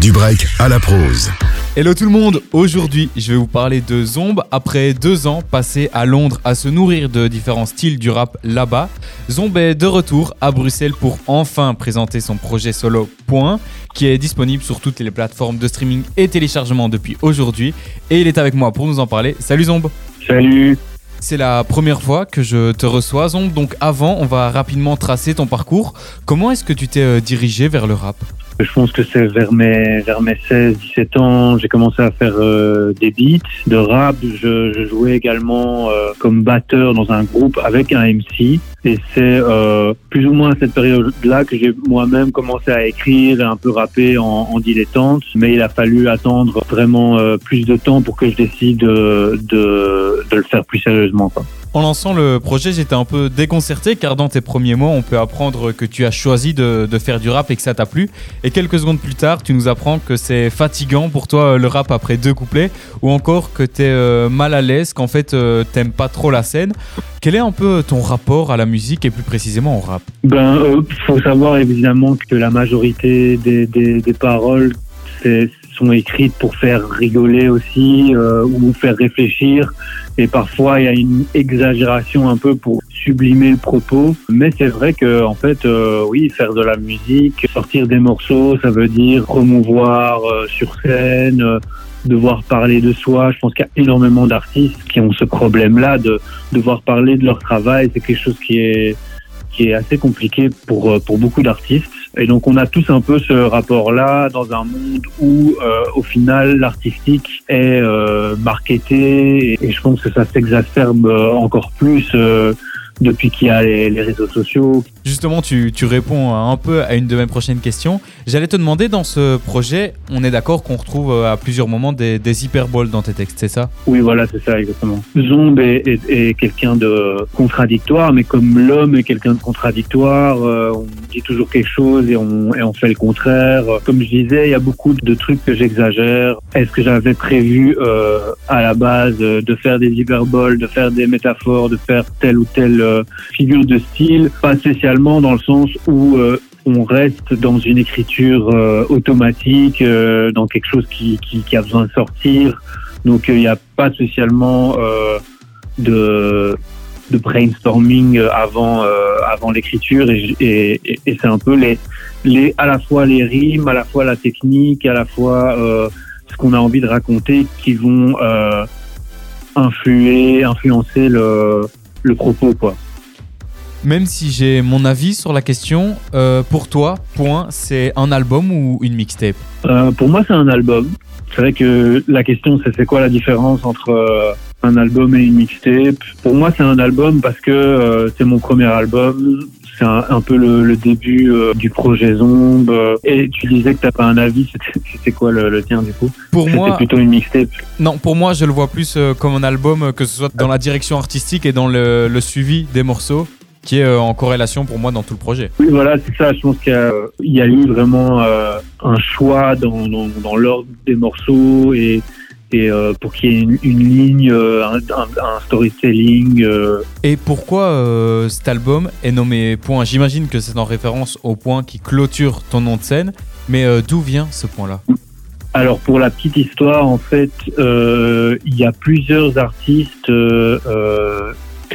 Du break à la prose. Hello tout le monde, aujourd'hui je vais vous parler de Zomb. Après deux ans passés à Londres à se nourrir de différents styles du rap là-bas, Zomb est de retour à Bruxelles pour enfin présenter son projet solo Point, qui est disponible sur toutes les plateformes de streaming et téléchargement depuis aujourd'hui. Et il est avec moi pour nous en parler. Salut Zomb Salut c'est la première fois que je te reçois, Zomb. Donc avant, on va rapidement tracer ton parcours. Comment est-ce que tu t'es euh, dirigé vers le rap? Je pense que c'est vers mes, vers mes 16, 17 ans, j'ai commencé à faire euh, des beats, de rap. Je, je jouais également euh, comme batteur dans un groupe avec un MC. Et c'est euh, plus ou moins à cette période-là que j'ai moi-même commencé à écrire et un peu rapper en, dilettante. Mais il a fallu attendre vraiment plus de temps pour que je décide de, le faire plus sérieusement. En lançant le projet, j'étais un peu déconcerté car dans tes premiers mots, on peut apprendre que tu as choisi de, faire du rap et que ça t'a plu. Et quelques secondes plus tard, tu nous apprends que c'est fatigant pour toi euh, le rap après deux couplets ou encore que tu es euh, mal à l'aise, qu'en fait euh, t'aimes pas trop la scène. Quel est un peu ton rapport à la musique et plus précisément au rap Ben, faut savoir évidemment que la majorité des, des paroles sont écrites pour faire rigoler aussi ou faire réfléchir et parfois il y a une exagération un peu pour sublimer le propos. Mais c'est vrai que en fait, euh, oui, faire de la musique, sortir des morceaux, ça veut dire promouvoir euh, sur scène. Euh, devoir parler de soi. Je pense qu'il y a énormément d'artistes qui ont ce problème-là de devoir parler de leur travail. C'est quelque chose qui est qui est assez compliqué pour pour beaucoup d'artistes. Et donc on a tous un peu ce rapport-là dans un monde où euh, au final l'artistique est euh, marketé et, je pense que ça s'exacerbe encore plus euh, depuis qu'il y a les, réseaux sociaux. Justement, tu, tu, réponds un peu à une de mes prochaines questions. J'allais te demander, dans ce projet, on est d'accord qu'on retrouve euh, à plusieurs moments des, hyperboles dans tes textes, c'est ça? Oui, voilà, c'est ça, exactement. Zomb est, quelqu'un de contradictoire, mais comme l'homme est quelqu'un de contradictoire, euh, on dit toujours quelque chose et on, fait le contraire. Comme je disais, il y a beaucoup de trucs que j'exagère. Est-ce que j'avais prévu euh, à la base de faire des hyperboles, de faire des métaphores, de faire telle ou telle figure de style, pas spécialement dans le sens où euh, on reste dans une écriture euh, automatique, dans quelque chose qui, a besoin de sortir. Donc il n'y a pas spécialement de, brainstorming avant, l'écriture et, c'est un peu à la fois les rimes, à la fois la technique, à la fois ce qu'on a envie de raconter qui vont influer, influencer le, le propos, quoi. Même si j'ai mon avis sur la question, euh, pour toi, point, c'est un album ou une mixtape euh, Pour moi, c'est un album. C'est vrai que la question, c'est c'est quoi la différence entre euh, un album et une mixtape? Pour moi, c'est un album parce que c'est mon premier album. C'est un, peu le, début du projet Zomb. Et tu disais que t'as pas un avis. C'était quoi le, tien du coup? Pour moi, plutôt une mixtape. Non, pour moi, je le vois plus comme un album, que ce soit dans la direction artistique et dans le suivi des morceaux qui est euh, en corrélation pour moi dans tout le projet. Oui, voilà, c'est ça. Je pense qu'il y, a eu vraiment euh, un choix dans, dans, l'ordre des morceaux et, et euh, pour qu'il y ait une, ligne, un, storytelling. Et pourquoi cet album est nommé Point? J'imagine que c'est en référence au point qui clôture ton nom de scène, mais d'où vient ce point-là? Alors pour la petite histoire, en fait, il y a plusieurs artistes que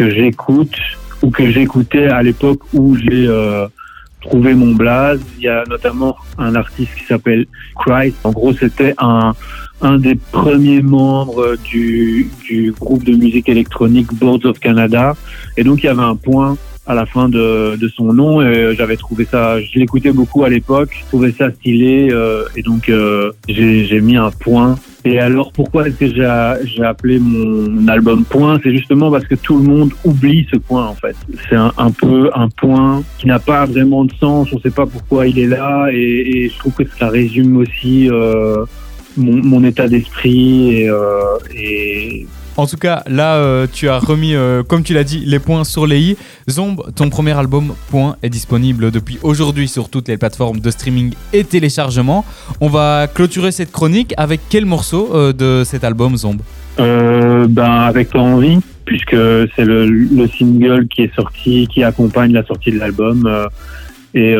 j'écoute ou que j'écoutais à l'époque où j'ai euh, trouvé mon blaze. Il y a notamment un artiste qui s'appelle Christ. En gros, c'était un, un des premiers membres du, du groupe de musique électronique Boards of Canada. Et donc, il y avait un point à la fin de, de son nom et j'avais trouvé ça, je l'écoutais beaucoup à l'époque, je trouvais ça stylé euh, et donc euh, j'ai mis un point. Et alors pourquoi est-ce que j'ai appelé mon album Point? C'est justement parce que tout le monde oublie ce point en fait. C'est un, peu un point qui n'a pas vraiment de sens, on ne sait pas pourquoi il est là. Et, et je trouve que ça résume aussi euh, mon, mon, état d'esprit et, euh, et en tout cas, là, euh, tu as remis, euh, comme tu l'as dit, les points sur les i. Zomb, ton premier album, Point, est disponible depuis aujourd'hui sur toutes les plateformes de streaming et téléchargement. On va clôturer cette chronique avec quel morceau euh, de cet album, Zomb? Ben, Avec envie, puisque c'est le, single qui est sorti, qui accompagne la sortie de l'album et,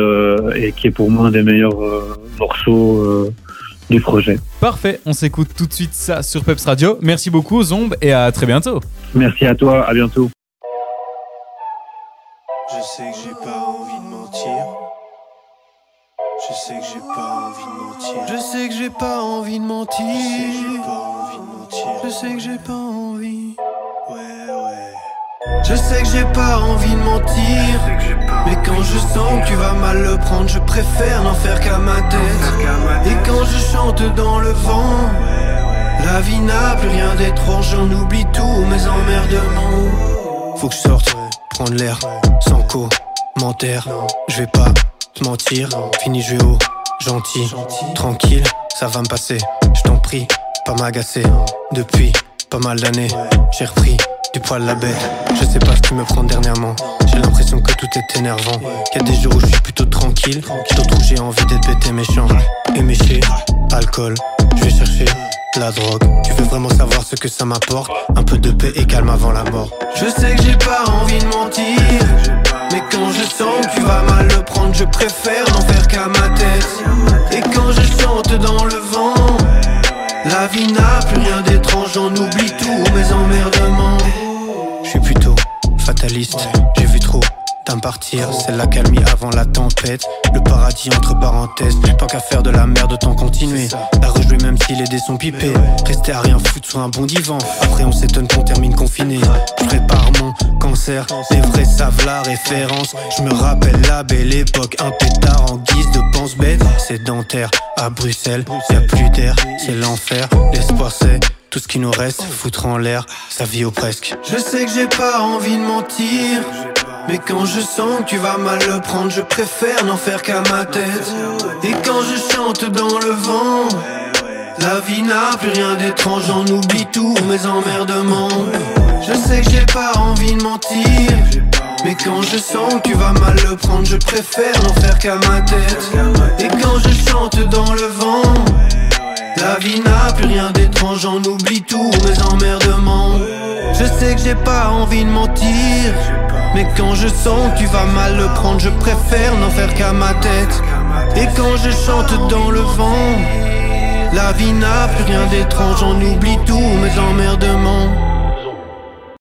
qui est pour moi un des meilleurs morceaux du projet. Parfait, on s'écoute tout de suite ça sur Peps Radio. Merci beaucoup Zomb et à très bientôt. Merci à toi, à bientôt. Je sais que j'ai pas envie de mentir. Je sais que j'ai pas envie de mentir. Je sais que j'ai pas envie de mentir. Je sais que j'ai pas envie. Je sais que j'ai pas envie de mentir. Mais quand je sens que tu vas mal le prendre, je préfère n'en faire qu'à ma tête. Et quand je chante dans le vent, la vie n'a plus rien d'étrange, j'en oublie tous mes emmerdements. Faut que je sorte, prendre l'air, sans commentaire. Je vais pas te mentir, fini je vais haut, gentil, tranquille, ça va me passer. Je t'en prie, pas m'agacer. Depuis pas mal d'années, j'ai repris du poil la bête. Je sais pas ce qui me prend dernièrement. J'ai l'impression que tout est énervant. Y a des jours où je suis plutôt tranquille, d'autres où j'ai envie d'être bête et méchant. Et méché, alcool, je vais chercher la drogue. Tu veux vraiment savoir ce que ça m'apporte? Un peu de paix et calme avant la mort. Je sais que j'ai pas envie de mentir. Mais quand je sens que tu vas mal le prendre, je préfère n'en faire qu'à ma tête. Partir, c'est la calmie avant la tempête. Le paradis entre parenthèses. Tant qu'à faire de la merde, autant continuer. La rejouer même si les dés sont pipés. Rester à rien foutre sur un bon divan. Après, on s'étonne qu'on termine confiné. Je prépare mon cancer, les vrais savent la référence. Je me rappelle la belle époque, un pétard en guise de pense-bête. Sédentaire à Bruxelles, y a plus d'air, c'est l'enfer. L'espoir, c'est tout ce qui nous reste, foutre en l'air sa vie au presque. Je sais que j'ai pas envie de mentir. Mais quand je sens que tu vas mal le prendre, je préfère n'en faire qu'à ma tête. Et quand je chante dans le vent, la vie n'a plus rien d'étrange, j'en oublie tous mes emmerdements. Je sais que j'ai pas envie de mentir. Mais quand je sens que tu vas mal le prendre, je préfère n'en faire qu'à ma tête. Et quand je chante dans le vent, la vie n'a plus rien d'étrange, j'en oublie tous mes emmerdements. Je sais que j'ai pas envie de mentir. Mais quand je sens que tu vas mal le prendre, je préfère n'en faire qu'à ma tête. Et quand je chante dans le vent, la vie n'a plus rien d'étrange, j'en oublie tous mes emmerdements.